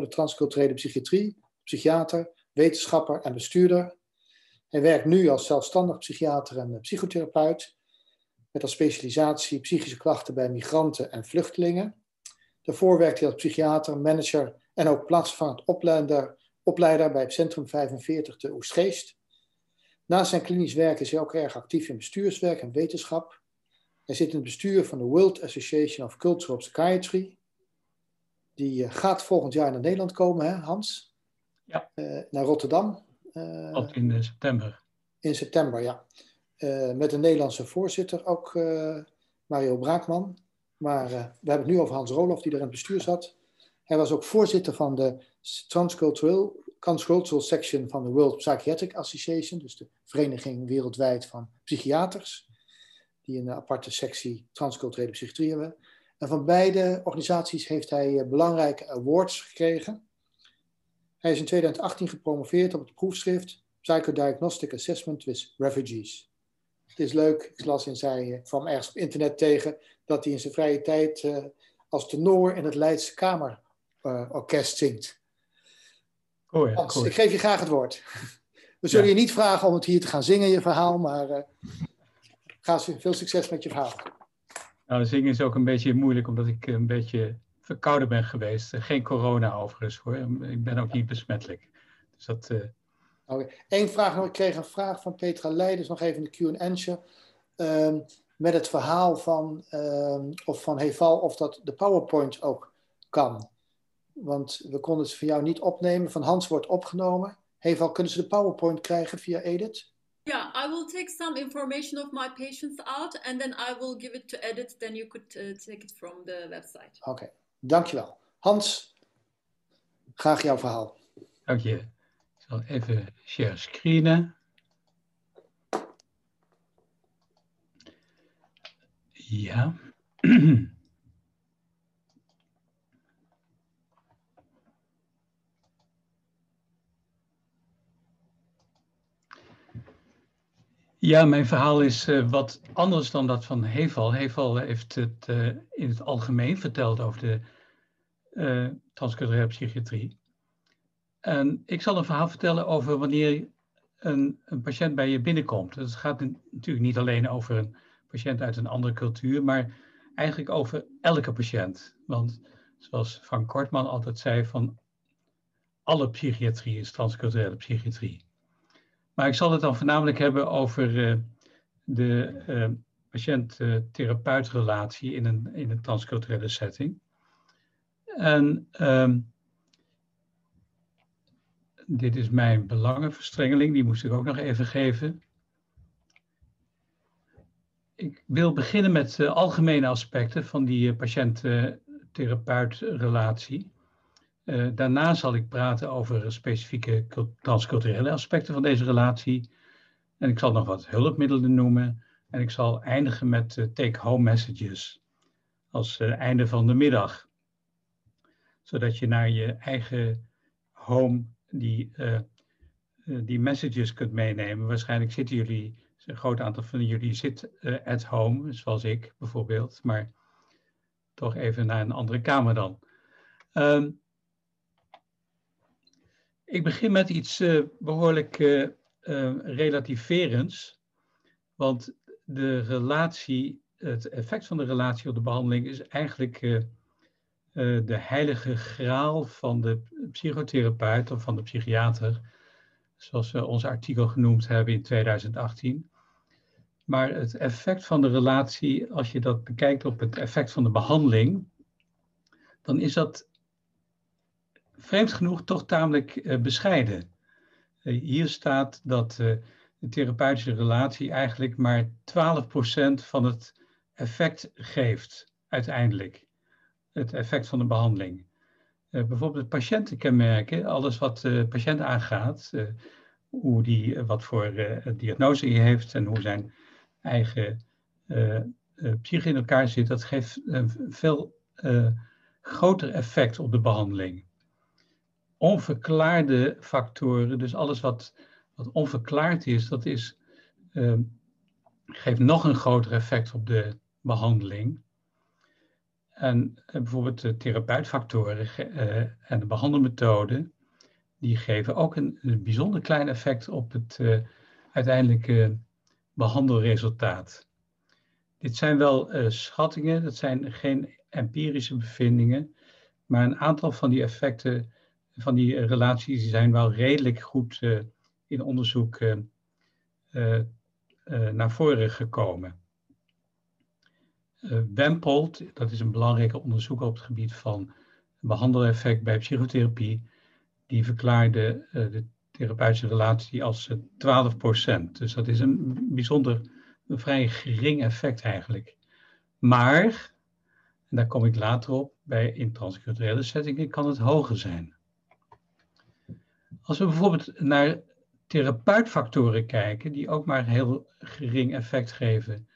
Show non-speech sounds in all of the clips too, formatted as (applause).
de transculturele psychiatrie, psychiater, wetenschapper en bestuurder. Hij werkt nu als zelfstandig psychiater en psychotherapeut met als specialisatie psychische klachten bij migranten en vluchtelingen. Daarvoor werkte hij als psychiater, manager en ook plaatsvervangend opleider, opleider bij het Centrum 45 te Oestgeest. Naast zijn klinisch werk is hij ook erg actief in bestuurswerk en wetenschap. Hij zit in het bestuur van de World Association of Cultural Psychiatry. Die eh, gaat volgend jaar naar Nederland komen, hè, Hans? Ja. Uh, naar Rotterdam. Uh, in september. In september, ja. Met een Nederlandse voorzitter, ook Mario Braakman. Maar we hebben het nu over Hans Roloff, die er in het bestuur zat. Hij was ook voorzitter van de Transcultural, Transcultural Section van de World Psychiatric Association, dus de vereniging wereldwijd van psychiaters, die een aparte sectie transculturele psychiatrie hebben. En van beide organisaties heeft hij eh, belangrijke awards gekregen. Hij is in 2018 gepromoveerd op het proefschrift Psychodiagnostic Assessment with Refugees. Het is leuk, ik las in zijn, ik kwam ergens op internet tegen, dat hij in zijn vrije tijd uh, als tenor in het Leidse Kamerorkest uh, zingt. Oh ja, Hans, ik geef je graag het woord. We zullen ja. je niet vragen om het hier te gaan zingen, je verhaal, maar uh, ga veel succes met je verhaal. Nou, zingen is ook een beetje moeilijk, omdat ik een beetje verkouden ben geweest. Geen corona overigens hoor. Ik ben ook niet besmettelijk. Dus dat... Uh... Okay. Eén vraag nog. Ik kreeg een vraag van Petra Leiders, nog even in de Q&A'tje. Um, met het verhaal van, um, of van Heval of dat de PowerPoint ook kan. Want we konden het van jou niet opnemen. Van Hans wordt opgenomen. Heval, kunnen ze de PowerPoint krijgen via Edit? Yeah, I will take some information of my patients out and then I will give it to edit. Then you could uh, take it from the website. Oké, okay. dankjewel. Hans, graag jouw verhaal. Dank je. Ik zal even share screenen. Ja. (clears throat) Ja, mijn verhaal is uh, wat anders dan dat van Heval. Heval heeft het uh, in het algemeen verteld over de transculturele psychiatrie. En ik zal een verhaal vertellen over wanneer een, een patiënt bij je binnenkomt. Het gaat natuurlijk niet alleen over een patiënt uit een andere cultuur, maar eigenlijk over elke patiënt. Want zoals Frank Kortman altijd zei, van alle psychiatrie is transculturele psychiatrie. Maar ik zal het dan voornamelijk hebben over uh, de uh, patiënt-therapeutrelatie in een, in een transculturele setting. En um, dit is mijn belangenverstrengeling, die moest ik ook nog even geven. Ik wil beginnen met de algemene aspecten van die patiënt-therapeutrelatie. Uh, daarna zal ik praten over specifieke transculturele aspecten van deze relatie. En ik zal nog wat hulpmiddelen noemen. En ik zal eindigen met uh, take-home messages als uh, einde van de middag. Zodat je naar je eigen home die, die messages kunt meenemen. Waarschijnlijk zitten jullie, een groot aantal van jullie zit at home, zoals ik bijvoorbeeld. Maar toch even naar een andere kamer dan. Um, ik begin met iets uh, behoorlijk uh, uh, relativerends. Want de relatie, het effect van de relatie op de behandeling is eigenlijk de heilige graal van de psychotherapeut of van de psychiater. Zoals we ons artikel genoemd hebben in 2018. Maar het effect van de relatie, als je dat bekijkt op het effect van de behandeling, dan is dat vreemd genoeg toch tamelijk uh, bescheiden. Uh, hier staat dat uh, de therapeutische relatie eigenlijk maar 12% van het effect geeft, uiteindelijk. Het effect van de behandeling. bijvoorbeeld het patiëntenkenmerken, alles wat de patiënt aangaat, hoe die, wat voor diagnose hij heeft en hoe zijn eigen psyche in elkaar zit, dat geeft een veel groter effect op de behandeling onverklaarde factoren, dus alles wat, wat onverklaard is, dat is, uh, geeft nog een groter effect op de behandeling. En bijvoorbeeld de therapeutfactoren en de behandelmethoden, die geven ook een, een bijzonder klein effect op het uiteindelijke behandelresultaat. Dit zijn wel schattingen, dat zijn geen empirische bevindingen, maar een aantal van die effecten, van die relaties, die zijn wel redelijk goed uh, in onderzoek uh, naar voren gekomen. Wempold, dat is een belangrijke onderzoeker op het gebied van behandeleffect bij psychotherapie, die verklaarde de therapeutische relatie als 12%. Dus dat is een bijzonder vrij gering effect eigenlijk. Maar, en daar kom ik later op, bij in transculturele settingen kan het hoger zijn. Als we bijvoorbeeld naar therapeutfactoren kijken, die ook maar heel gering effect geven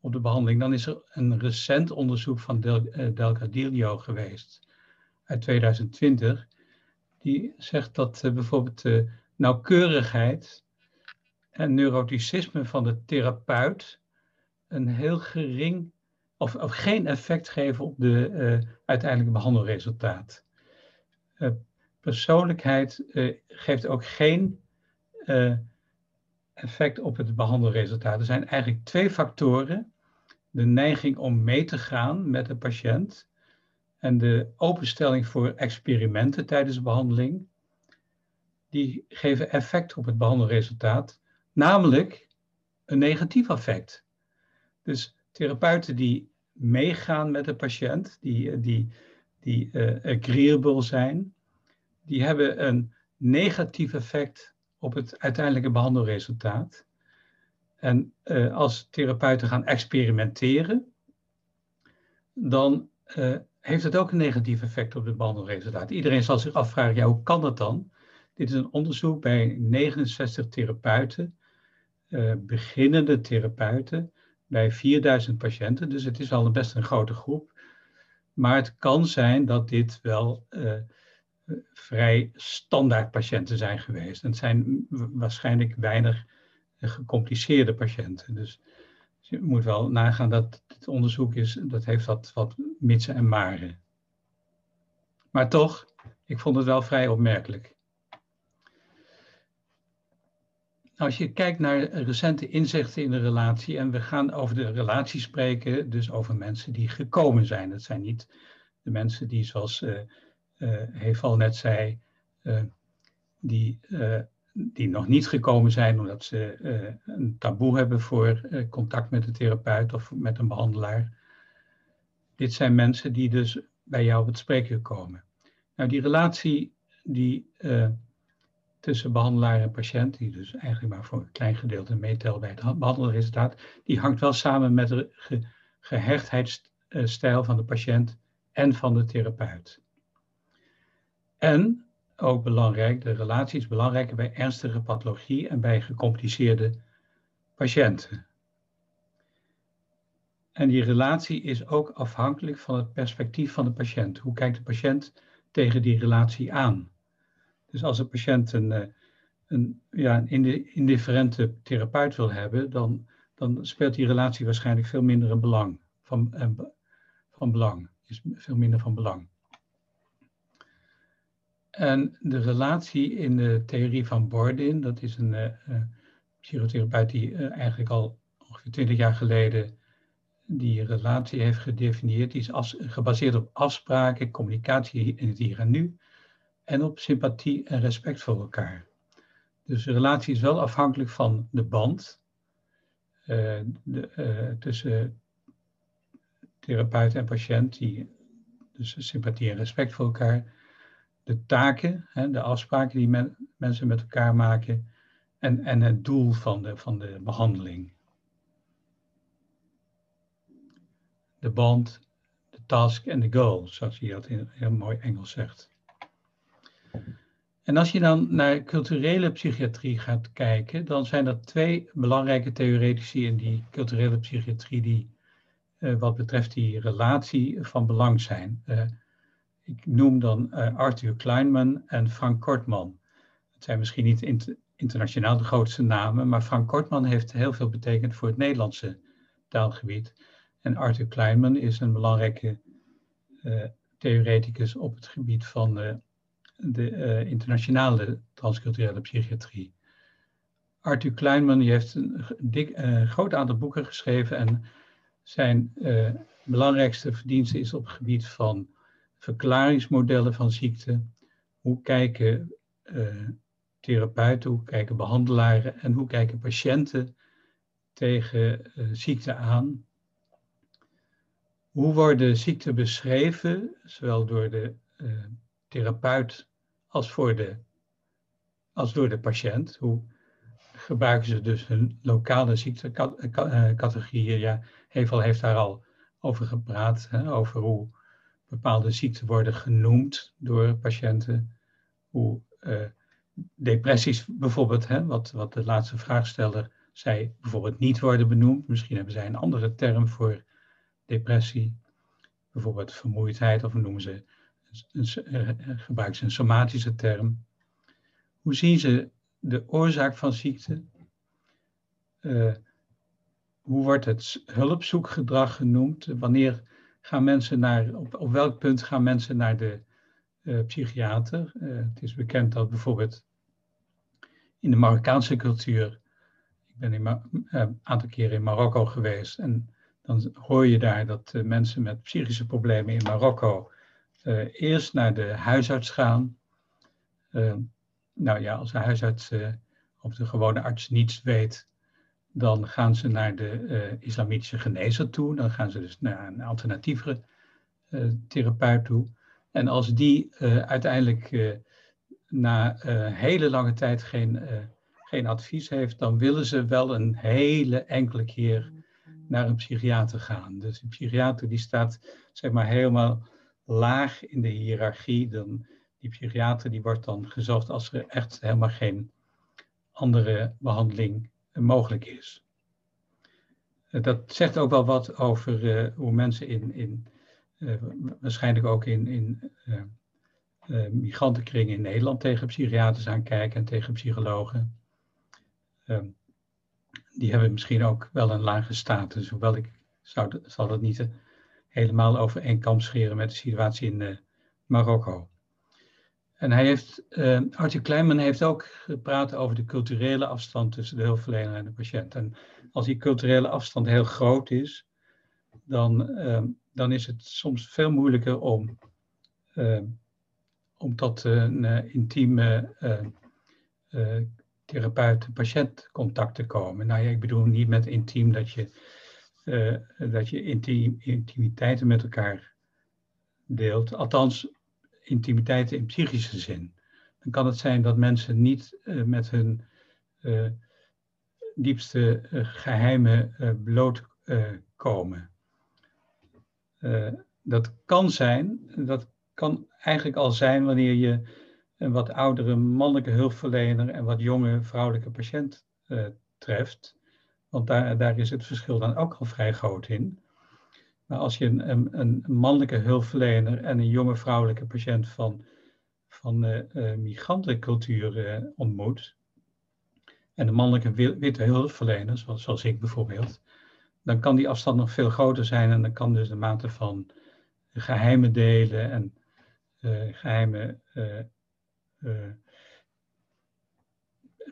op de behandeling, dan is er een recent onderzoek van Del, uh, Delgadillo geweest uit 2020, die zegt dat uh, bijvoorbeeld de nauwkeurigheid en neuroticisme van de therapeut een heel gering of, of geen effect geven op de uh, uiteindelijke behandelresultaat. Persoonlijkheid uh, geeft ook geen effect op het behandelresultaat. Er zijn eigenlijk twee factoren. De neiging om mee te gaan met de patiënt en de openstelling voor experimenten tijdens de behandeling. Die geven effect op het behandelresultaat namelijk een negatief effect. Dus therapeuten die meegaan met de patiënt, die, die, die uh, agreeable zijn, die hebben een negatief effect op het uiteindelijke behandelresultaat. En uh, als therapeuten gaan experimenteren, dan uh, heeft het ook een negatief effect op het behandelresultaat. Iedereen zal zich afvragen, ja, hoe kan dat dan? Dit is een onderzoek bij 69 therapeuten uh, beginnende therapeuten bij 4000 patiënten. Dus het is al best een grote groep. Maar het kan zijn dat dit wel vrij standaard patiënten zijn geweest. Het zijn waarschijnlijk weinig gecompliceerde patiënten. Dus je moet wel nagaan dat het onderzoek is, dat heeft wat, wat mitsen en maren. Maar toch, ik vond het wel vrij opmerkelijk. Als je kijkt naar recente inzichten in de relatie, en we gaan over de relatie spreken, dus over mensen die gekomen zijn. Het zijn niet de mensen die, zoals uh, Heval net zei, uh, die, die nog niet gekomen zijn omdat ze een taboe hebben voor contact met een therapeut of met een behandelaar. Dit zijn mensen die dus bij jou op het spreken komen. Nou, die relatie die tussen behandelaar en patiënt, die dus eigenlijk maar voor een klein gedeelte meetelt bij het behandelresultaat, die hangt wel samen met de ge gehechtheidsstijl van de patiënt en van de therapeut. En, ook belangrijk, de relatie is belangrijk bij ernstige pathologie en bij gecompliceerde patiënten. En die relatie is ook afhankelijk van het perspectief van de patiënt. Hoe kijkt de patiënt tegen die relatie aan? Dus als een patiënt een, eh, een, ja, een indifferente therapeut wil hebben, dan, dan speelt die relatie waarschijnlijk veel minder een belang. Van, eh, van belang. Is veel minder van belang. En de relatie in de theorie van Bordin, dat is een uh, psychotherapeut die uh, eigenlijk al ongeveer twintig jaar geleden die relatie heeft gedefinieerd. Die is as, gebaseerd op afspraken, communicatie in het hier en nu en op sympathie en respect voor elkaar. Dus de relatie is wel afhankelijk van de band de, tussen therapeut en patiënt, die, dus sympathie en respect voor elkaar, de taken, hè, de afspraken die men, mensen met elkaar maken en, en het doel van de, van de behandeling. De band, de task en de goal, zoals hij dat in heel mooi Engels zegt. En als je dan naar culturele psychiatrie gaat kijken, dan zijn er twee belangrijke theoretici in die culturele psychiatrie die uh, wat betreft die relatie van belang zijn. Uh, ik noem dan uh, Arthur Kleinman en Frank Kortman. Het zijn misschien niet inter internationaal de grootste namen, maar Frank Kortman heeft heel veel betekend voor het Nederlandse taalgebied. En Arthur Kleinman is een belangrijke theoreticus op het gebied van de internationale transculturele psychiatrie. Arthur Kleinman heeft een dik, groot aantal boeken geschreven en zijn belangrijkste verdienste is op het gebied van verklaringsmodellen van ziekte. Hoe kijken uh, therapeuten, hoe kijken behandelaren en hoe kijken patiënten tegen uh, ziekte aan? Hoe worden ziekten beschreven, zowel door de uh, therapeut als, voor de, als door de patiënt? Hoe gebruiken ze dus hun lokale ziektecategorieën? Ja, Hevel heeft daar al over gepraat, hè, over hoe bepaalde ziekten worden genoemd door patiënten. Hoe uh, depressies bijvoorbeeld, hè, wat, wat de laatste vraagsteller zei, bijvoorbeeld niet worden benoemd. Misschien hebben zij een andere term voor depressie. Bijvoorbeeld vermoeidheid, of noemen ze, eh, gebruiken ze een somatische term. Hoe zien ze de oorzaak van ziekte? Uh, hoe wordt het hulpzoekgedrag genoemd? Wanneer gaan mensen naar, op, op welk punt gaan mensen naar de uh, psychiater? Uh, het is bekend dat bijvoorbeeld in de Marokkaanse cultuur, ik ben een uh, aantal keren in Marokko geweest en dan hoor je daar dat mensen met psychische problemen in Marokko eerst naar de huisarts gaan. nou ja, als de huisarts of de gewone arts niets weet, dan gaan ze naar de uh, islamitische genezer toe. Dan gaan ze dus naar een alternatieve uh, therapeut toe. En als die uh, uiteindelijk na hele lange tijd geen, geen advies heeft, dan willen ze wel een hele enkele keer naar een psychiater gaan. Dus een psychiater die staat zeg maar helemaal laag in de hiërarchie. Dan, die psychiater die wordt dan gezocht als er echt helemaal geen andere behandeling mogelijk is. Eh, dat zegt ook wel wat over uh, hoe mensen in, in uh, waarschijnlijk ook in, in migrantenkringen in Nederland tegen psychiaters aankijken en tegen psychologen. Ehm, die hebben misschien ook wel een lage status, hoewel ik zou, zal dat niet helemaal over één kam scheren met de situatie in Marokko. En hij heeft, uh, Arthur Kleinman heeft ook gepraat over de culturele afstand tussen de hulpverlener en de patiënt. En als die culturele afstand heel groot is, dan, uh, dan is het soms veel moeilijker om, uh, om tot een intieme therapeut-patiënt contact te komen. Nou ja, ik bedoel niet met intiem dat je, dat je intiem, intimiteiten met elkaar deelt. Althans, intimiteit in psychische zin. Dan kan het zijn dat mensen niet uh, met hun uh, diepste uh, geheimen blootkomen. dat kan zijn, dat kan eigenlijk al zijn wanneer je een wat oudere mannelijke hulpverlener en wat jonge vrouwelijke patiënt treft. Want daar, daar is het verschil dan ook al vrij groot in. Als je een, een, mannelijke hulpverlener en een jonge vrouwelijke patiënt van, van uh, uh, migrantencultuur uh, ontmoet, en de mannelijke witte hulpverlener, zoals, ik bijvoorbeeld, dan kan die afstand nog veel groter zijn en dan kan dus de mate van geheimen delen en geheime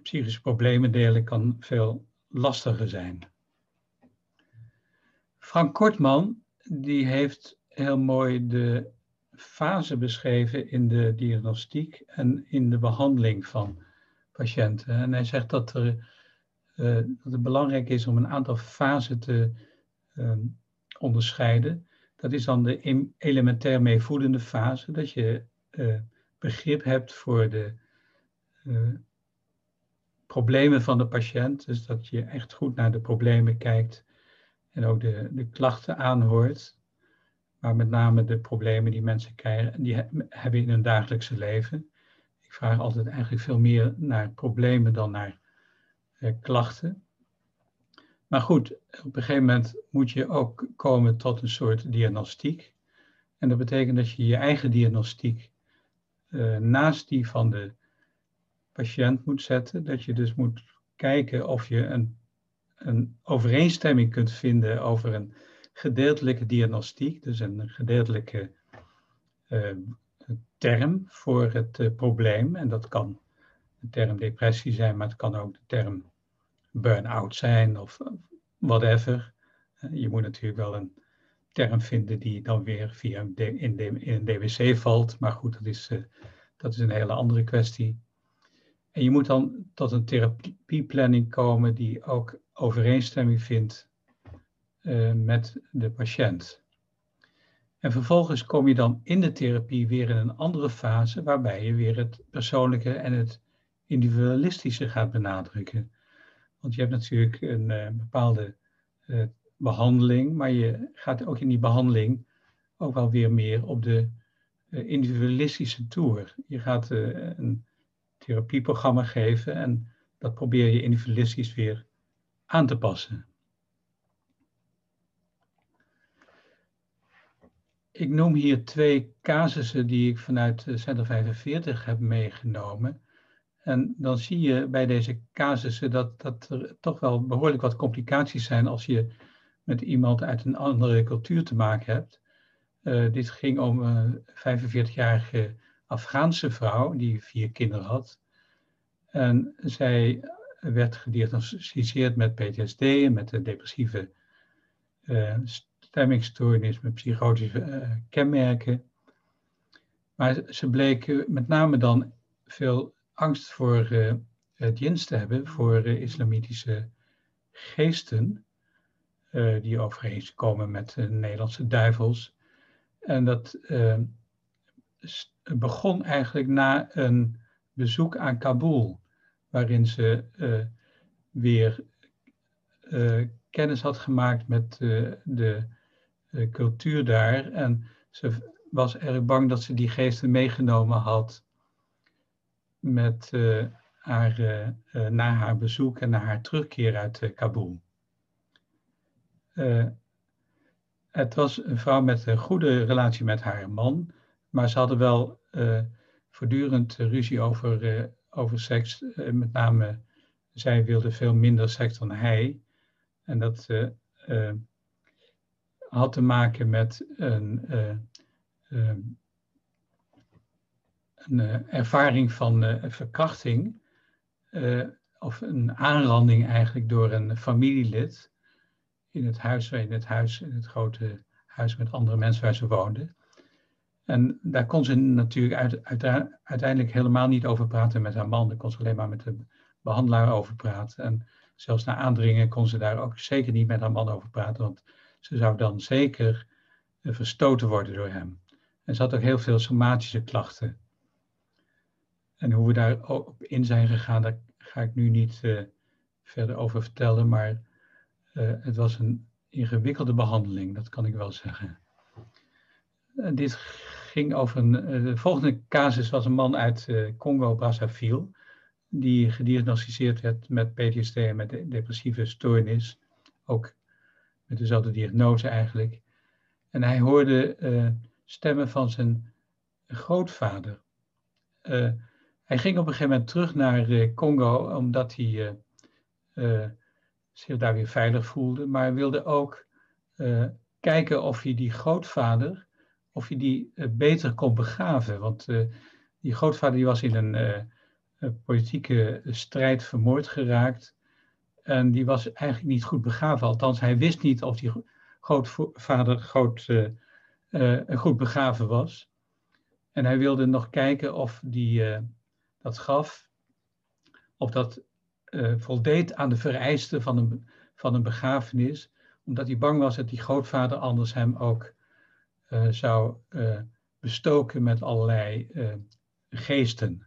psychische problemen delen kan veel lastiger zijn. Frank Kortman die heeft heel mooi de fase beschreven in de diagnostiek en in de behandeling van patiënten. En hij zegt dat, er, uh, dat het belangrijk is om een aantal fasen te um, onderscheiden. Dat is dan de elementair meevoedende fase, dat je uh, begrip hebt voor de uh, problemen van de patiënt. Dus dat je echt goed naar de problemen kijkt en ook de, de klachten aanhoort, maar met name de problemen die mensen krijgen, die hebben in hun dagelijkse leven. Ik vraag altijd eigenlijk veel meer naar problemen dan naar eh, klachten. Maar goed, op een gegeven moment moet je ook komen tot een soort diagnostiek. En dat betekent dat je je eigen diagnostiek uh, naast die van de patiënt moet zetten. Dat je dus moet kijken of je een een overeenstemming kunt vinden over een gedeeltelijke diagnostiek, dus een gedeeltelijke term voor het probleem. En dat kan de term depressie zijn, maar het kan ook de term burn-out zijn of whatever. Je moet natuurlijk wel een term vinden die dan weer via in, de, in een DWC valt. Maar goed, dat is, dat is een hele andere kwestie. En je moet dan tot een therapieplanning komen die ook overeenstemming vindt uh, met de patiënt. En vervolgens kom je dan in de therapie weer in een andere fase waarbij je weer het persoonlijke en het individualistische gaat benadrukken. Want je hebt natuurlijk een uh, bepaalde uh, behandeling, maar je gaat ook in die behandeling ook wel weer meer op de individualistische toer. Je gaat een therapieprogramma geven en dat probeer je individualistisch weer aan te passen. Ik noem hier twee casussen die ik vanuit Center 45 heb meegenomen. En dan zie je bij deze casussen dat, dat er toch wel behoorlijk wat complicaties zijn als je met iemand uit een andere cultuur te maken hebt. Uh, dit ging om een 45-jarige Afghaanse vrouw die vier kinderen had. En zij werd gediagnosticeerd met PTSD en met de depressieve uh, stemmingstoornis, met psychotische uh, kenmerken. Maar ze bleek met name dan veel angst voor uh, het jins te hebben, voor islamitische geesten, die overeen komen met de Nederlandse duivels. En dat begon eigenlijk na een bezoek aan Kabul, waarin ze uh, weer uh, kennis had gemaakt met uh, de cultuur daar. En ze was erg bang dat ze die geesten meegenomen had met, haar, na haar bezoek en na haar terugkeer uit Kabul. het was een vrouw met een goede relatie met haar man, maar ze hadden wel voortdurend ruzie over, over seks. Uh, met name, zij wilde veel minder seks dan hij. En dat uh, had te maken met een, een ervaring van verkrachting. of een aanranding eigenlijk door een familielid. In het huis, in het huis, in het grote huis met andere mensen waar ze woonden. En daar kon ze natuurlijk uit, uiteindelijk helemaal niet over praten met haar man. Daar kon ze alleen maar met de behandelaar over praten. En zelfs na aandringen kon ze daar ook zeker niet met haar man over praten, want ze zou dan zeker uh, verstoten worden door hem. En ze had ook heel veel somatische klachten. En hoe we daar op in zijn gegaan, daar ga ik nu niet uh, verder over vertellen, maar uh, het was een ingewikkelde behandeling, dat kan ik wel zeggen. dit ging over een. Eh, de volgende casus was een man uit uh, Congo, Brazzaville. Die gediagnosticeerd werd met PTSD en met de depressieve stoornis. Ook met dezelfde diagnose eigenlijk. En hij hoorde uh, stemmen van zijn grootvader. hij ging op een gegeven moment terug naar Congo omdat hij zich daar weer veilig voelde. Maar wilde ook kijken of hij die grootvader of je die uh, beter kon begraven. Want uh, die grootvader die was in een, uh, een, politieke strijd vermoord geraakt. En die was eigenlijk niet goed begraven. Althans, hij wist niet of die grootvader groot, goed begraven was. En hij wilde nog kijken of die, dat graf, of dat voldeed aan de vereisten van een, van een begrafenis. Omdat hij bang was dat die grootvader anders hem ook uh, zou uh, bestoken met allerlei uh, geesten.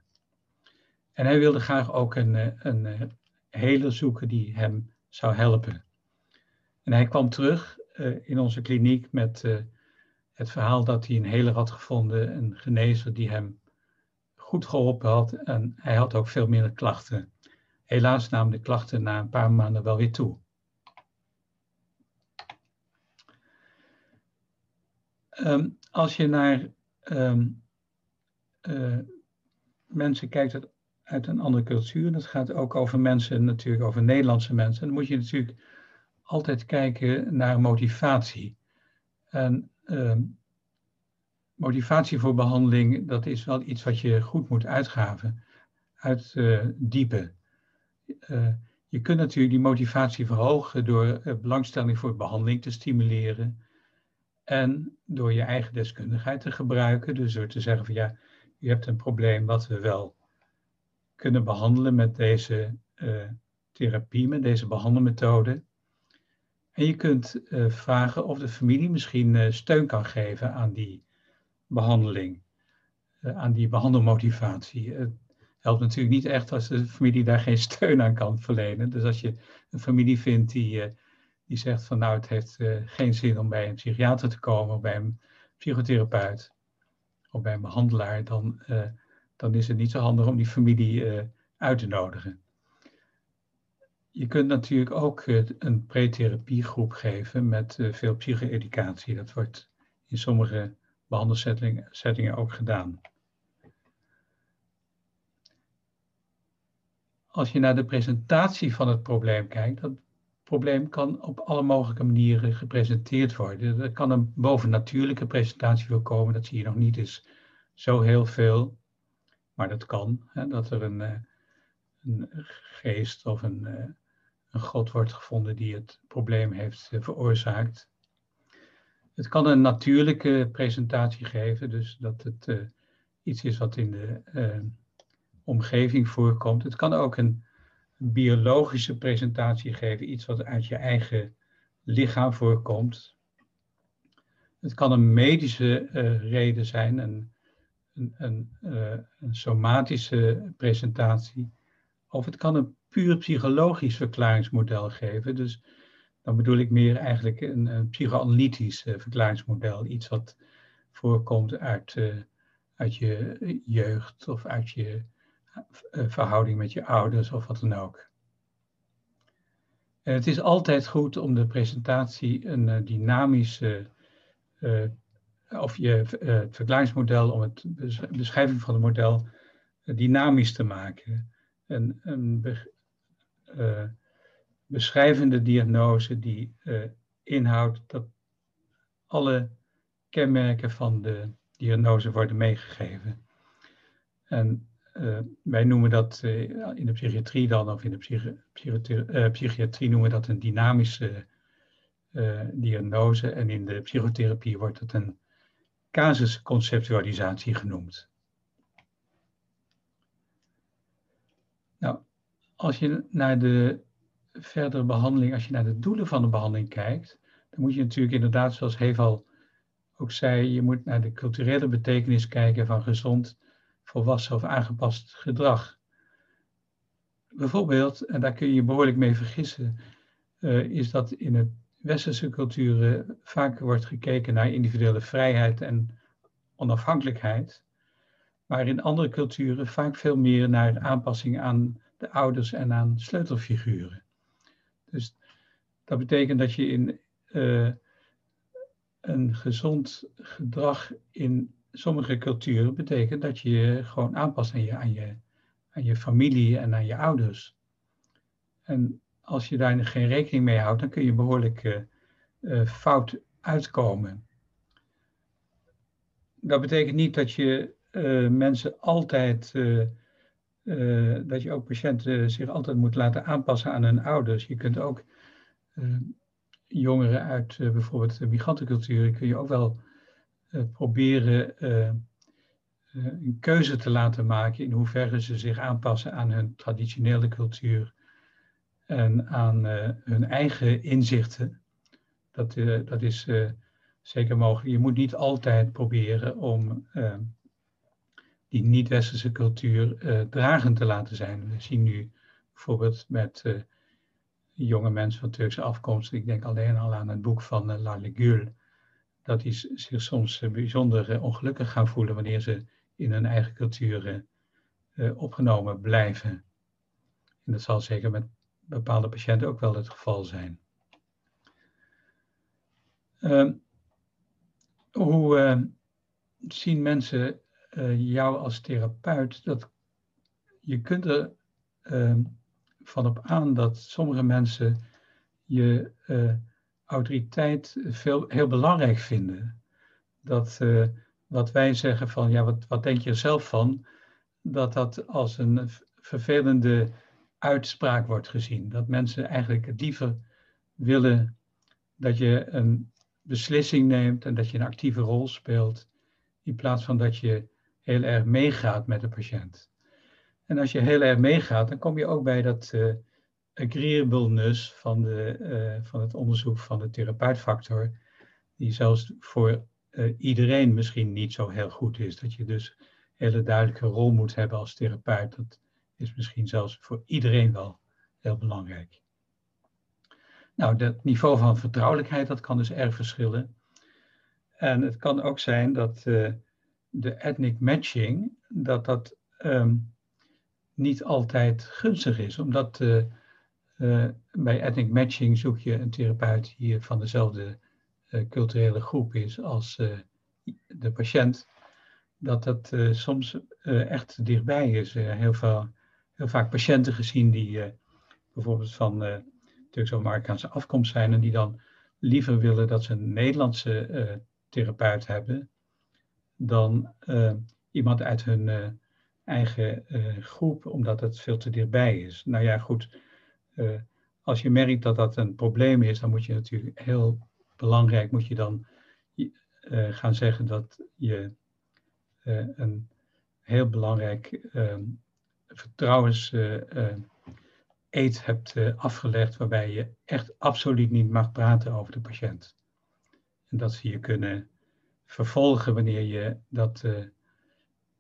En hij wilde graag ook een, een heler zoeken die hem zou helpen. En hij kwam terug in onze kliniek met het verhaal dat hij een heler had gevonden, een genezer die hem goed geholpen had. En hij had ook veel minder klachten. Helaas namen de klachten na een paar maanden wel weer toe. Um, als je naar um, uh, mensen kijkt uit, een andere cultuur, dat gaat ook over mensen, natuurlijk over Nederlandse mensen, dan moet je natuurlijk altijd kijken naar motivatie. En um, motivatie voor behandeling, dat is wel iets wat je goed moet uitgaven, uitdiepen. Uh, je kunt natuurlijk die motivatie verhogen door belangstelling voor behandeling te stimuleren. En door je eigen deskundigheid te gebruiken. Dus door te zeggen van ja, je hebt een probleem wat we wel kunnen behandelen met deze uh, therapie, met deze behandelmethode. En je kunt uh, vragen of de familie misschien uh, steun kan geven aan die behandeling, aan die behandelmotivatie. Het helpt natuurlijk niet echt als de familie daar geen (laughs) steun aan kan verlenen. Dus als je een familie vindt die, die zegt van nou het heeft geen zin om bij een psychiater te komen of bij een psychotherapeut of bij een behandelaar, dan dan is het niet zo handig om die familie uh, uit te nodigen. Je kunt natuurlijk ook een pretherapiegroep geven met veel psycho-educatie. Dat wordt in sommige behandelsettingen ook gedaan. Als je naar de presentatie van het probleem kijkt, dat probleem kan op alle mogelijke manieren gepresenteerd worden. Er kan een bovennatuurlijke presentatie voorkomen, dat zie je nog niet eens zo heel veel. Maar dat kan, hè, dat er een, eh, een, geest of een, eh, een God wordt gevonden die het probleem heeft eh, veroorzaakt. Het kan een natuurlijke presentatie geven, dus dat het iets is wat in de omgeving voorkomt. Het kan ook een biologische presentatie geven, iets wat uit je eigen lichaam voorkomt. Het kan een medische reden zijn, een een, een, uh, een somatische presentatie. Of het kan een puur psychologisch verklaringsmodel geven. Dus dan bedoel ik meer eigenlijk een, psychoanalytisch uh, verklaringsmodel. Iets wat voorkomt uit, uit je jeugd of uit je verhouding met je ouders of wat dan ook. En het is altijd goed om de presentatie een dynamische of je, het verklaringsmodel, om het beschrijving van het model dynamisch te maken. Een, een be, beschrijvende diagnose die inhoudt dat alle kenmerken van de diagnose worden meegegeven. En wij noemen dat in de psychiatrie dan, of in de psychi psychiatrie noemen we dat een dynamische diagnose. En in de psychotherapie wordt het een casusconceptualisatie genoemd. Nou, als je naar de verdere behandeling, als je naar de doelen van de behandeling kijkt, dan moet je natuurlijk inderdaad, zoals Heval ook zei, je moet naar de culturele betekenis kijken van gezond, volwassen of aangepast gedrag. Bijvoorbeeld, en daar kun je je behoorlijk mee vergissen, uh, is dat in het westerse culturen vaak wordt gekeken naar individuele vrijheid en onafhankelijkheid, maar in andere culturen vaak veel meer naar aanpassing aan de ouders en aan sleutelfiguren. Dus dat betekent dat je in uh, een gezond gedrag in sommige culturen betekent dat je je gewoon aanpast aan je, aan je, aan je familie en aan je ouders. En als je daar geen rekening mee houdt, dan kun je behoorlijk uh, uh, fout uitkomen. Dat betekent niet dat je uh, mensen altijd, dat je ook patiënten zich altijd moet laten aanpassen aan hun ouders. Je kunt ook jongeren uit bijvoorbeeld de migrantencultuur, kun je ook wel proberen een keuze te laten maken in hoeverre ze zich aanpassen aan hun traditionele cultuur en aan uh, hun eigen inzichten. Dat, uh, dat is uh, zeker mogelijk. Je moet niet altijd proberen om die niet-westerse cultuur dragend te laten zijn. We zien nu bijvoorbeeld met jonge mensen van Turkse afkomst, ik denk alleen al aan het boek van uh, Larle Gül, dat die zich soms bijzonder ongelukkig gaan voelen wanneer ze in hun eigen cultuur opgenomen blijven. En dat zal zeker met bepaalde patiënten ook wel het geval zijn. Uh, hoe uh, zien mensen jou als therapeut? Dat je kunt er ehm, van op aan dat sommige mensen je eh, autoriteit veel, heel belangrijk vinden. Dat wat wij zeggen van, ja, wat, wat denk je er zelf van? Dat dat als een vervelende uitspraak wordt gezien. Dat mensen eigenlijk liever willen dat je een beslissing neemt en dat je een actieve rol speelt, in plaats van dat je heel erg meegaat met de patiënt. En als je heel erg meegaat, dan kom je ook bij dat uh, agreeableness van, de, uh, van het onderzoek van de therapeutfactor, die zelfs voor uh, iedereen misschien niet zo heel goed is. Dat je dus een hele duidelijke rol moet hebben als therapeut. Dat is misschien zelfs voor iedereen wel heel belangrijk. Nou, dat niveau van vertrouwelijkheid, dat kan dus erg verschillen. En het kan ook zijn dat uh, de ethnic matching, dat dat um, niet altijd gunstig is. Omdat uh, uh, bij ethnic matching zoek je een therapeut die van dezelfde culturele groep is als de patiënt. Dat dat soms echt dichtbij is. heel, veel, heel vaak patiënten gezien die bijvoorbeeld van Turks-Amerikaanse afkomst zijn en die dan liever willen dat ze een Nederlandse therapeut hebben dan iemand uit hun eigen groep, omdat het veel te dichtbij is. Nou ja, goed. Als je merkt dat dat een probleem is, dan moet je natuurlijk heel belangrijk, moet je dan gaan zeggen dat je een heel belangrijk vertrouwens eet hebt afgelegd waarbij je echt absoluut niet mag praten over de patiënt. En dat ze je kunnen vervolgen wanneer je dat,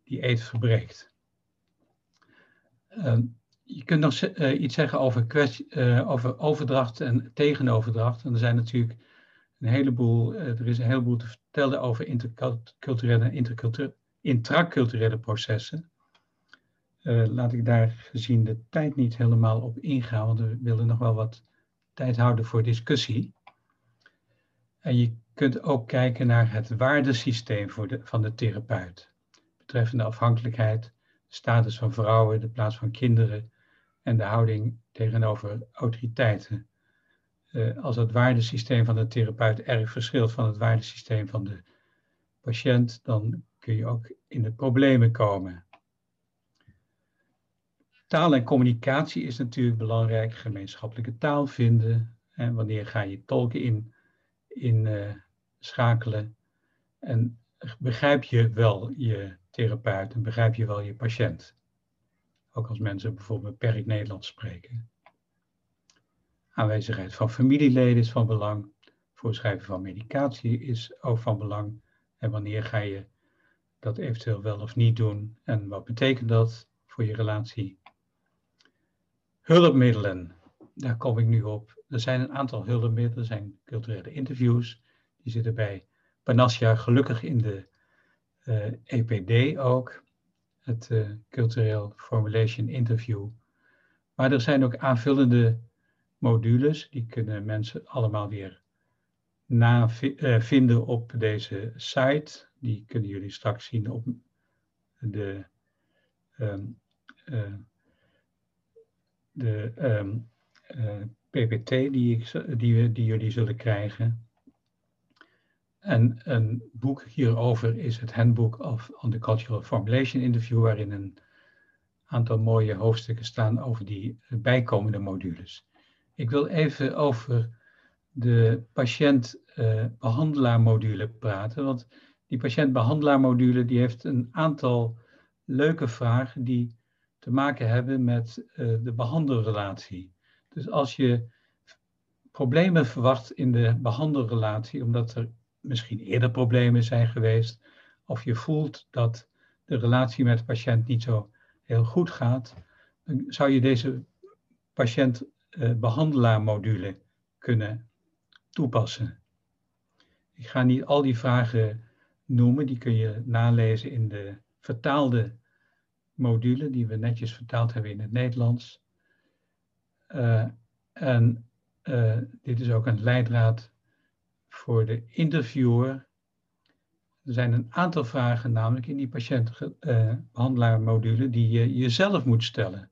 die eet verbreekt. Uh, je kunt nog uh, iets zeggen over, over overdracht en tegenoverdracht. En er zijn natuurlijk een heleboel, er is een heleboel te vertellen over interculturele en intraculturele processen. Laat ik daar gezien de tijd niet helemaal op ingaan, want we willen nog wel wat tijd houden voor discussie. En je kunt ook kijken naar het waardesysteem voor van de therapeut, betreffende afhankelijkheid, status van vrouwen, de plaats van kinderen en de houding tegenover autoriteiten. Uh, als het waardesysteem van de therapeut erg verschilt van het waardesysteem van de patiënt, dan kun je ook in de problemen komen. Taal en communicatie is natuurlijk belangrijk. Gemeenschappelijke taal vinden. En wanneer ga je tolken in, in uh, schakelen? En begrijp je wel je therapeut en begrijp je wel je patiënt? Ook als mensen bijvoorbeeld beperkt Nederlands spreken. Aanwezigheid van familieleden is van belang. Voorschrijven van medicatie is ook van belang. En wanneer ga je dat eventueel wel of niet doen? En wat betekent dat voor je relatie Hulpmiddelen, daar kom ik nu op. Er zijn een aantal hulpmiddelen, er zijn culturele interviews. Die zitten bij Panassia gelukkig in de uh, eh, EPD ook, het uh, Cultureel Formulation Interview. Maar er zijn ook aanvullende modules, die kunnen mensen allemaal weer na, uh, vinden op deze site. Die kunnen jullie straks zien op de um, de um, uh, PPT die, ik, die, die jullie zullen krijgen. En een boek hierover is het Handbook of on the Cultural Formulation Interview, waarin een aantal mooie hoofdstukken staan over die bijkomende modules. Ik wil even over de patiënt-behandelaar uh, module praten, want die patiënt-behandelaar module die heeft een aantal leuke vragen die te maken hebben met uh, de behandelrelatie. Dus als je problemen verwacht in de behandelrelatie, omdat er misschien eerder problemen zijn geweest, of je voelt dat de relatie met de patiënt niet zo heel goed gaat, dan zou je deze patiënt-behandelaar-module uh, kunnen toepassen. Ik ga niet al die vragen noemen, die kun je nalezen in de vertaalde module die we netjes vertaald hebben in het Nederlands. Uh, en uh, dit is ook een leidraad voor de interviewer. Er zijn een aantal vragen, namelijk in die patiëntbehandelaar-module, die je jezelf moet stellen.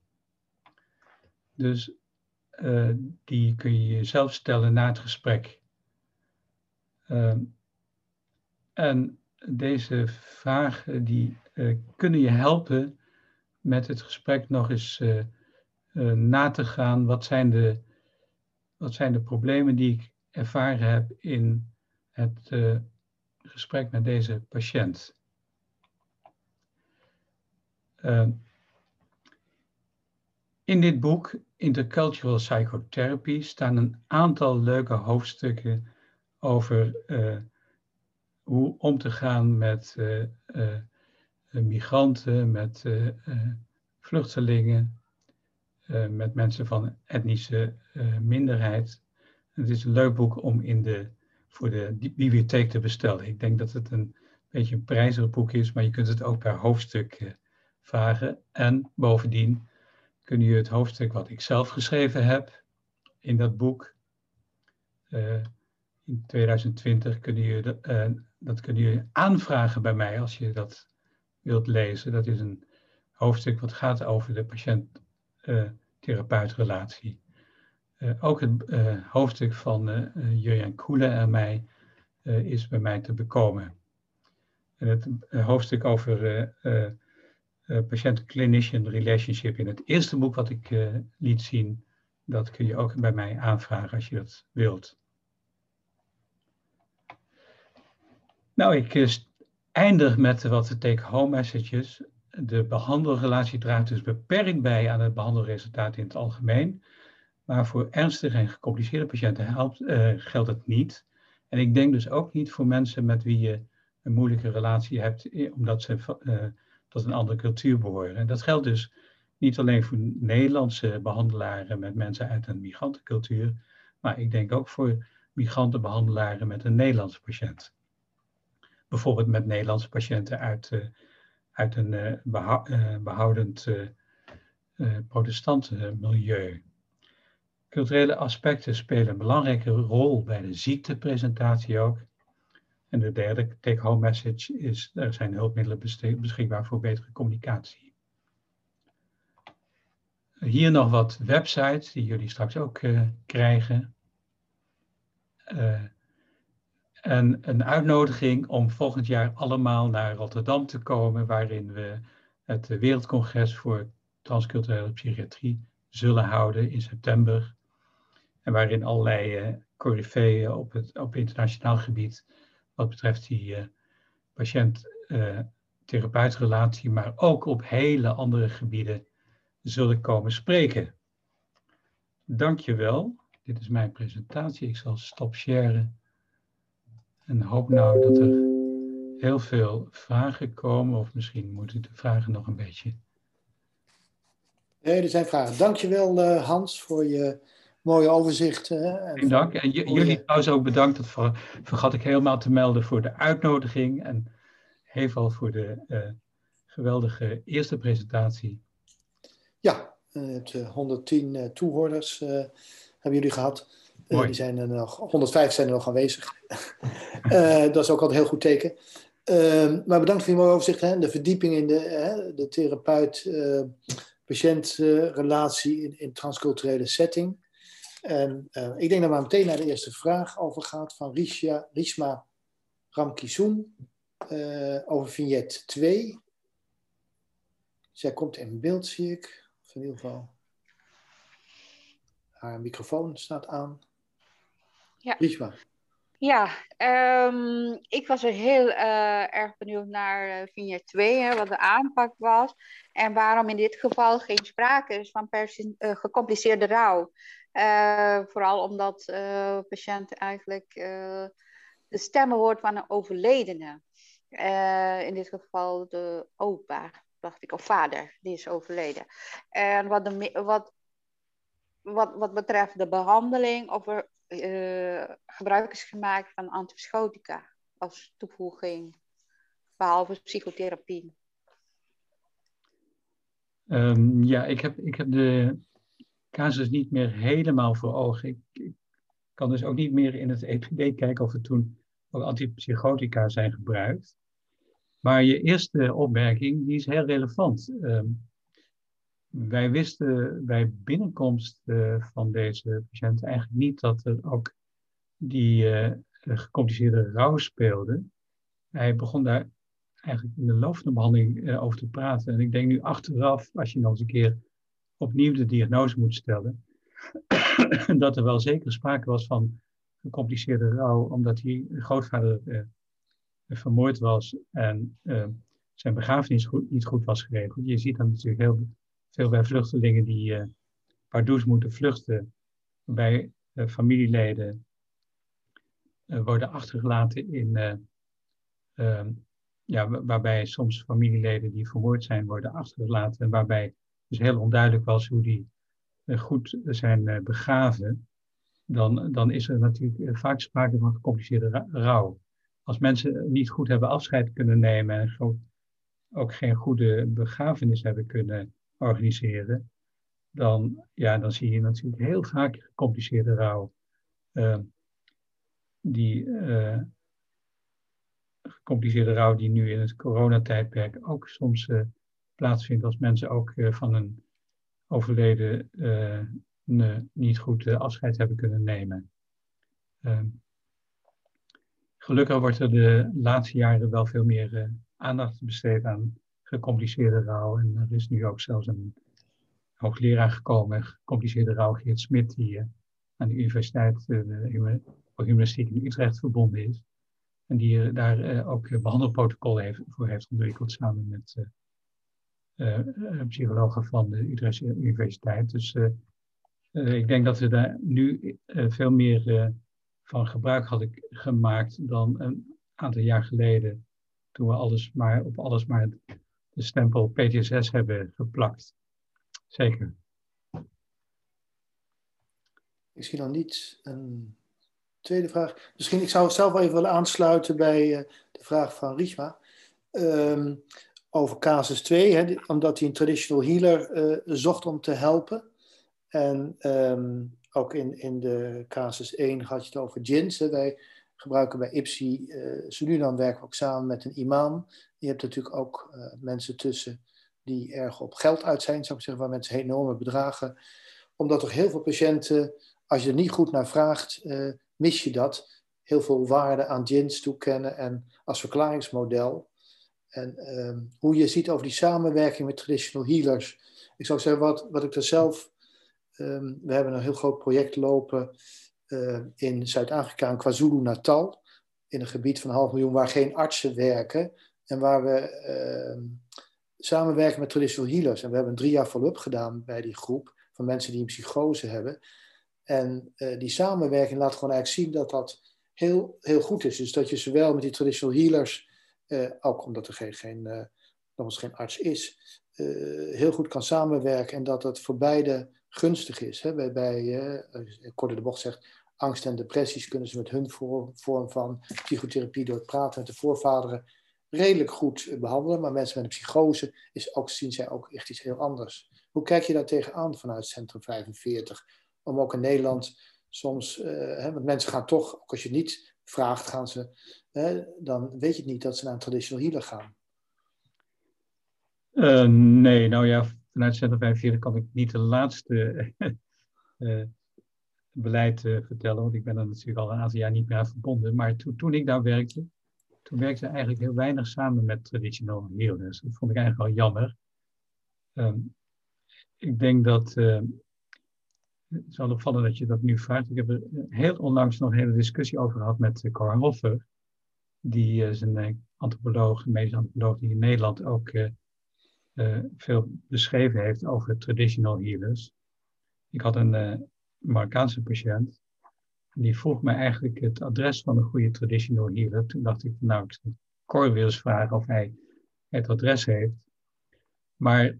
Dus uh, die kun je jezelf stellen na het gesprek. en deze vragen die uh, kunnen je helpen met het gesprek nog eens uh, na te gaan. Wat zijn, de, wat zijn de problemen die ik ervaren heb in het gesprek met deze patiënt? in dit boek Intercultural Psychotherapy staan een aantal leuke hoofdstukken over hoe om te gaan met migranten, met vluchtelingen, met mensen van etnische minderheid. Het is een leuk boek om in de, voor de bibliotheek te bestellen. Ik denk dat het een beetje een prijzig boek is, maar je kunt het ook per hoofdstuk vragen. En bovendien kun je het hoofdstuk wat ik zelf geschreven heb in dat boek in 2020 kunnen jullie, uh, dat kunnen jullie aanvragen bij mij als je dat wilt lezen. Dat is een hoofdstuk wat gaat over de patiënt-therapeutrelatie. Uh, ook het hoofdstuk van uh, Jurjen Koelen en mij is bij mij te bekomen. En het hoofdstuk over patient-clinician relationship in het eerste boek wat ik liet zien, dat kun je ook bij mij aanvragen als je dat wilt. Nou, ik eh, eindig met wat de take-home messages. De behandelrelatie draagt dus beperkt bij aan het behandelresultaat in het algemeen. Maar voor ernstige en gecompliceerde patiënten helpt, uh, geldt het niet. En ik denk dus ook niet voor mensen met wie je een moeilijke relatie hebt, eh, omdat ze uh, tot een andere cultuur behoren. En dat geldt dus niet alleen voor Nederlandse behandelaren met mensen uit een migrantencultuur, maar ik denk ook voor migrantenbehandelaren met een Nederlandse patiënt bijvoorbeeld met Nederlandse patiënten uit, uit een behoudend protestantenmilieu. Culturele aspecten spelen een belangrijke rol bij de ziektepresentatie ook. En de derde take-home message is, er zijn hulpmiddelen beschikbaar voor betere communicatie. Hier nog wat websites die jullie straks ook krijgen. En een uitnodiging om volgend jaar allemaal naar Rotterdam te komen, waarin we het Wereldcongres voor Transculturele Psychiatrie zullen houden in september. En waarin allerlei uh, op het op internationaal gebied, wat betreft die uh, patiënt-therapeutrelatie, uh, maar ook op hele andere gebieden zullen komen spreken. Dankjewel. Dit is mijn presentatie. Ik zal stop sharen. En hoop nou dat er heel veel vragen komen, of misschien moeten de vragen nog een beetje. Nee, er zijn vragen. Dankjewel uh, Hans voor je mooie overzicht. Geen dank. En jullie trouwens ook bedankt, dat vergat ik helemaal te melden, voor de uitnodiging. En heel veel voor de uh, geweldige eerste presentatie. Ja, het 110 uh, toehoorders hebben jullie gehad. Die zijn er nog, 105 zijn er nog aanwezig. (laughs) dat is ook altijd een heel goed teken. Uh, maar bedankt voor je mooie overzicht. Hè? De verdieping in de, hè? de therapeut-patiëntrelatie in, in transculturele setting. En ik denk dat we meteen naar de eerste vraag over gaat van Risha, Rishma Ramkisoen over vignet 2. Zij komt in beeld, zie ik. Of in ieder geval, haar microfoon staat aan. Ja. Ja, um, ik was er heel uh, erg benieuwd naar uh, vignet 2, hè, wat de aanpak was. En waarom in dit geval geen sprake is van uh, gecompliceerde rouw. Vooral omdat de patiënt eigenlijk de stemmen hoort van een overledene. in dit geval de opa, dacht ik, of vader, die is overleden. En wat, de, wat, wat, wat betreft de behandeling, of er gebruik is gemaakt van antipsychotica als toevoeging, behalve psychotherapie. Um, ja, ik heb, ik heb de casus niet meer helemaal voor ogen. Ik, kan dus ook niet meer in het EPD kijken of er toen ook antipsychotica zijn gebruikt. Maar je eerste opmerking, die is heel relevant. Um, wij wisten bij binnenkomst uh, van deze patiënt eigenlijk niet dat er ook die uh, gecompliceerde rouw speelde. hij begon daar eigenlijk in de loop van de behandeling uh, over te praten. En ik denk nu achteraf, als je nog eens een keer opnieuw de diagnose moet stellen, (coughs) dat er wel zeker sprake was van gecompliceerde rouw, omdat die grootvader uh, vermoord was en uh, zijn begrafenis goed, niet goed was geregeld. Je ziet dan natuurlijk heel veel bij vluchtelingen die uh, pardoes moeten vluchten, bij familieleden worden achtergelaten in, ja, waarbij soms familieleden die vermoord zijn worden achtergelaten, waarbij dus heel onduidelijk was hoe die goed zijn begraven dan, dan is er natuurlijk vaak sprake van gecompliceerde rouw. Als mensen niet goed hebben afscheid kunnen nemen en ook geen goede begrafenis hebben kunnen organiseren, dan, ja, dan zie je natuurlijk heel vaak gecompliceerde rouw. Uh, die gecompliceerde rouw die nu in het coronatijdperk ook soms plaatsvindt als mensen ook van een overleden niet goed eh, afscheid hebben kunnen nemen. Ehm, gelukkig wordt er de laatste jaren wel veel meer eh, aandacht besteed aan gecompliceerde rouw. En er is nu ook zelfs een hoogleraar gekomen, gecompliceerde rouw, Geert Smit, die aan de Universiteit voor Humanistiek in Utrecht verbonden is. En die daar ook behandelprotocollen heeft, voor heeft ontwikkeld samen met psychologen van de Utrechtse Universiteit. Dus uh, ik denk dat we daar nu veel meer van gebruik hadden gemaakt dan een aantal jaar geleden, toen we alles maar, op alles maar de stempel PTSS hebben geplakt. Zeker. Zie dan niet een tweede vraag. Misschien, ik zou zelf wel even willen aansluiten bij de vraag van Richma. Um, over casus 2, hè, omdat hij een traditional healer zocht om te helpen. En um, ook in, in de casus 1 had je het over jins. Wij gebruiken bij IPSI, uh, Suriname werken we ook samen met een imam. Je hebt natuurlijk ook uh, mensen tussen die erg op geld uit zijn, zou ik zeggen, waar mensen enorme bedragen. Omdat er heel veel patiënten, als je er niet goed naar vraagt, uh, mis je dat. Heel veel waarde aan jins toekennen en als verklaringsmodel. En um, hoe je ziet over die samenwerking met traditional healers. Ik zou zeggen, wat, wat ik er zelf Ehm, we hebben een heel groot project lopen uh, in Zuid-Afrika, in KwaZulu-Natal. In een gebied van een half miljoen waar geen artsen werken. En waar we uh, samenwerken met traditional healers. En we hebben een drie jaar follow-up gedaan bij die groep van mensen die een psychose hebben. En uh, die samenwerking laat gewoon eigenlijk zien dat dat heel, heel goed is. Dus dat je zowel met die traditional healers, eh, ook omdat er geen, geen, eens geen arts is, heel goed kan samenwerken. En dat het voor beide gunstig is. Hè? Bij, bij uh, kort de bocht zegt, angst en depressies kunnen ze met hun vorm van psychotherapie door het praten met de voorvaderen redelijk goed behandelen. Maar mensen met een psychose is ook, zien zij ook echt iets heel anders. Hoe kijk je daar tegenaan vanuit Centrum 45? Om ook in Nederland soms, want mensen gaan toch, ook als je niet vraagt, gaan ze, hè, dan weet je het niet dat ze naar een traditional healer gaan. Uh, nee, nou ja, vanuit Centrum 45 kan ik niet de laatste uh, (laughs) beleid uh, vertellen, want ik ben er natuurlijk al een aantal jaar niet meer aan verbonden. Maar to, toen ik daar werkte, toen werkte ik eigenlijk heel weinig samen met traditional healers. Dat vond ik eigenlijk wel jammer. Um, ik denk dat, het is wel opvallend dat je dat nu vraagt. Ik heb er heel onlangs nog een hele discussie over gehad met Cor Hoffer. Die is een antropoloog, een medisch antropoloog die in Nederland ook veel beschreven heeft over traditional healers. Ik had een Marokkaanse patiënt. Die vroeg me eigenlijk het adres van een goede traditional healer. Toen dacht ik, nou, ik zou Cor weer eens vragen of hij het adres heeft. Maar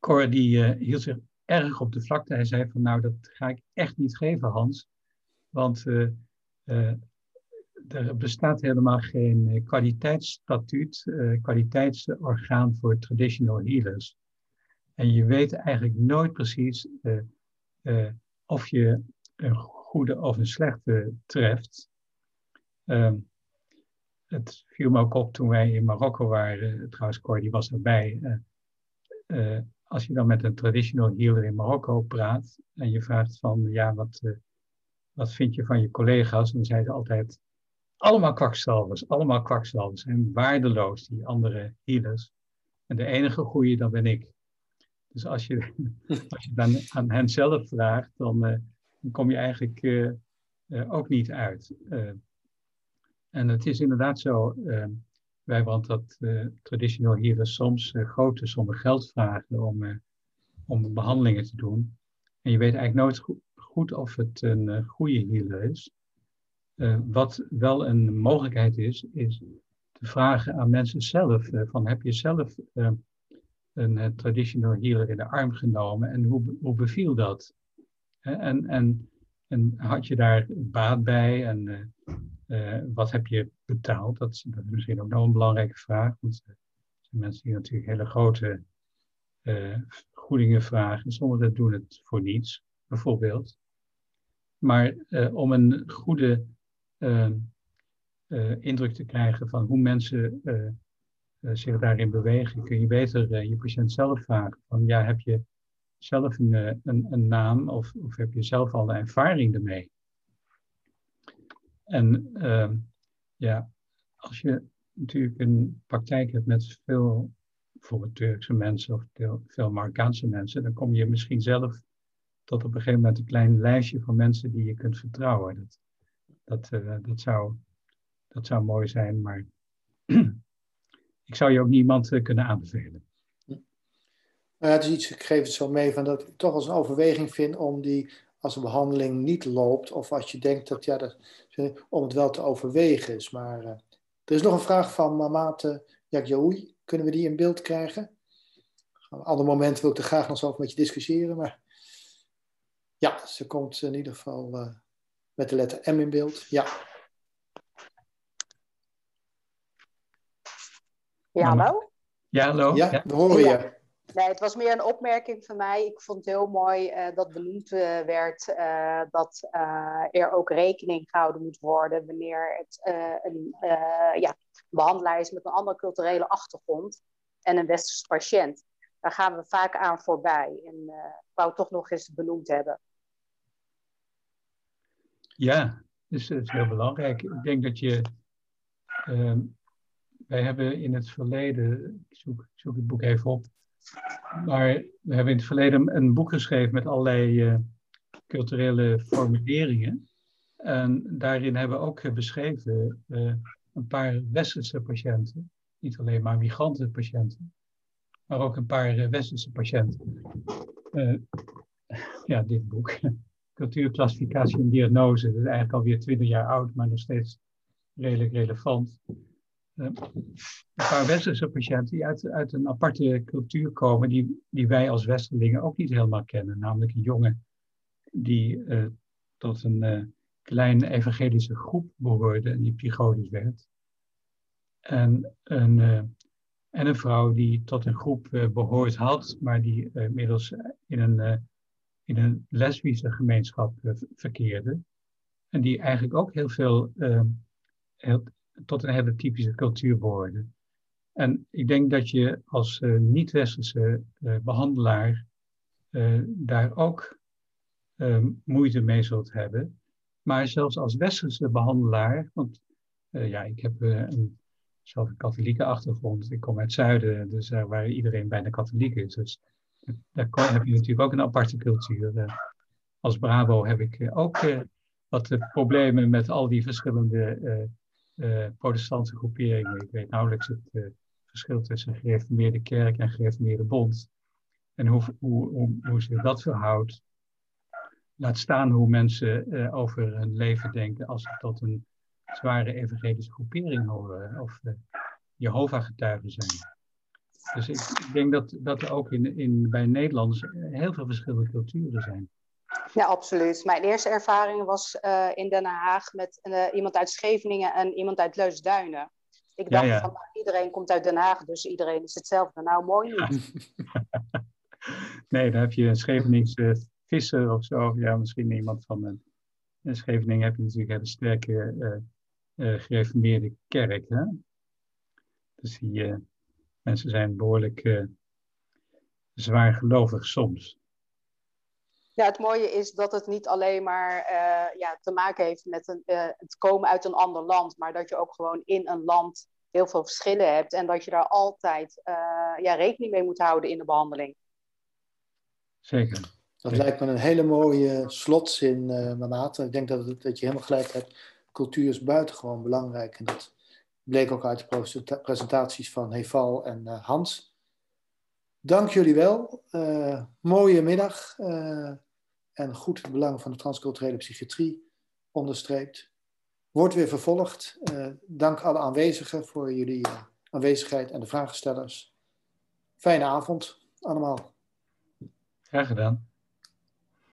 Cor die hield zich erg op de vlakte. Hij zei van, nou, dat ga ik echt niet geven, Hans. Want er bestaat helemaal geen eh, kwaliteitsstatuut, kwaliteitsorgaan voor traditional healers. En je weet eigenlijk nooit precies of je een goede of een slechte treft. Uh, het viel me ook op toen wij in Marokko waren, trouwens Cor die was erbij. Als je dan met een traditional healer in Marokko praat en je vraagt van ja, wat, wat vind je van je collega's? Dan zei ze altijd allemaal kwakzalvers, allemaal kwakzalvers zijn waardeloos, die andere healers. En de enige goede, dat ben ik. Dus als je, (laughs) als je dan aan hen zelf vraagt, dan, uh, dan kom je eigenlijk uh, ook niet uit. en het is inderdaad zo, want dat traditioneel healers soms grote sommen geld vragen om, om behandelingen te doen. En je weet eigenlijk nooit goed, of het een goede healer is. Wat wel een mogelijkheid is, is te vragen aan mensen zelf: van heb je zelf een traditional healer in de arm genomen en hoe, hoe beviel dat? En, en, en had je daar baat bij en wat heb je betaald? Dat is, dat is, misschien ook nog een belangrijke vraag, want er zijn mensen die natuurlijk hele grote vergoedingen vragen. Sommigen doen het voor niets, bijvoorbeeld. Maar om een goede uh, indruk te krijgen van hoe mensen uh, zich daarin bewegen, kun je beter je patiënt zelf vragen van ja, heb je zelf een, een, een naam of, of heb je zelf al een ervaring ermee? En ehm, ja, als je natuurlijk een praktijk hebt met veel bijvoorbeeld Turkse mensen of veel, veel Marokkaanse mensen, dan kom je misschien zelf tot op een gegeven moment een klein lijstje van mensen die je kunt vertrouwen. Dat, dat, uh, dat, zou, dat zou mooi zijn, maar (clears throat) ik zou je ook niemand uh, kunnen aanbevelen. Maar het is iets, ik geef het zo mee, van dat ik toch als een overweging vind om die, als een behandeling niet loopt, of als je denkt dat, ja, dat, om het wel te overwegen is. Maar uh, er is nog een vraag van Mamate Jakjaoui. Kunnen we die in beeld krijgen? Op een ander moment wil ik er graag nog zo over met je discussiëren, maar ja, ze komt in ieder geval met de letter M in beeld. Ja. Ja, hallo? Ja, hallo. Ja, we horen je. Nee, het was meer een opmerking van mij. Ik vond het heel mooi uh, dat benoemd uh, werd uh, dat er ook rekening gehouden moet worden wanneer het een ja, behandelaar is met een andere culturele achtergrond en een westerse patiënt. Daar gaan we vaak aan voorbij. En ik wou toch nog eens benoemd hebben. Ja, dus dat is heel belangrijk. Ik denk dat je. Uh, wij hebben in het verleden. Ik zoek, zoek het boek even op. Maar we hebben in het verleden een boek geschreven met allerlei uh, culturele formuleringen. En daarin hebben we ook beschreven uh, een paar westerse patiënten. Niet alleen maar migrantenpatiënten, maar ook een paar westerse patiënten. ja, dit boek (laughs) cultuurclassificatie en diagnose. Dat is eigenlijk alweer 20 jaar oud, maar nog steeds redelijk relevant. Uh, een paar westerse patiënten die uit, uit een aparte cultuur komen, die, die wij als Westerlingen ook niet helemaal kennen. Namelijk een jongen die uh, tot een uh, kleine evangelische groep behoorde en die psychotisch werd. En een, en een vrouw die tot een groep behoord had, maar die inmiddels in een in een lesbische gemeenschap verkeerde. En die eigenlijk ook heel veel tot een hele typische cultuur behoorden. En ik denk dat je als uh, niet-westerse behandelaar daar ook moeite mee zult hebben. Maar zelfs als westerse behandelaar, want ja, ik heb een, zelf een katholieke achtergrond. Ik kom uit het zuiden, dus waar iedereen bijna katholiek is. Dus daar heb je natuurlijk ook een aparte cultuur. Eh, als Bravo heb ik eh, ook eh, wat problemen met al die verschillende protestantse groeperingen. Ik weet nauwelijks het verschil tussen gereformeerde kerk en gereformeerde bond. En hoe, hoe, hoe, hoe zich dat verhoudt. Laat staan hoe mensen over hun leven denken als ze tot een zware evangelische groepering horen. Of Jehovah-getuigen zijn. Dus ik, ik, denk dat, dat er ook in, in, bij Nederlanders heel veel verschillende culturen zijn. Ja, absoluut. Mijn eerste ervaring was uh, in Den Haag met uh, iemand uit Scheveningen en iemand uit Leusduinen. Ik dacht ja, ja. van nou, iedereen komt uit Den Haag, dus iedereen is hetzelfde. Nou, mooi niet. (laughs) nee, dan heb je een Scheveningse visser of zo. Ja, misschien iemand van een, in Scheveningen heb je natuurlijk een sterke uh, gereformeerde kerk. Hè? Dus die Mensen zijn behoorlijk zwaar gelovig soms. Ja, het mooie is dat het niet alleen maar uh, ja, te maken heeft met een, uh, het komen uit een ander land, maar dat je ook gewoon in een land heel veel verschillen hebt en dat je daar altijd uh, ja, rekening mee moet houden in de behandeling. Zeker. Dat lijkt me een hele mooie slotzin, uh, Mamata. Ik denk dat, het, dat je helemaal gelijk hebt. Cultuur is buitengewoon belangrijk. En dat bleek ook uit de presentaties van Heval en uh, Hans. Dank jullie wel. Uh, mooie middag. en goed het belang van de transculturele psychiatrie onderstreept. Wordt weer vervolgd. dank alle aanwezigen voor jullie aanwezigheid en de vragenstellers. Fijne avond allemaal. Graag gedaan.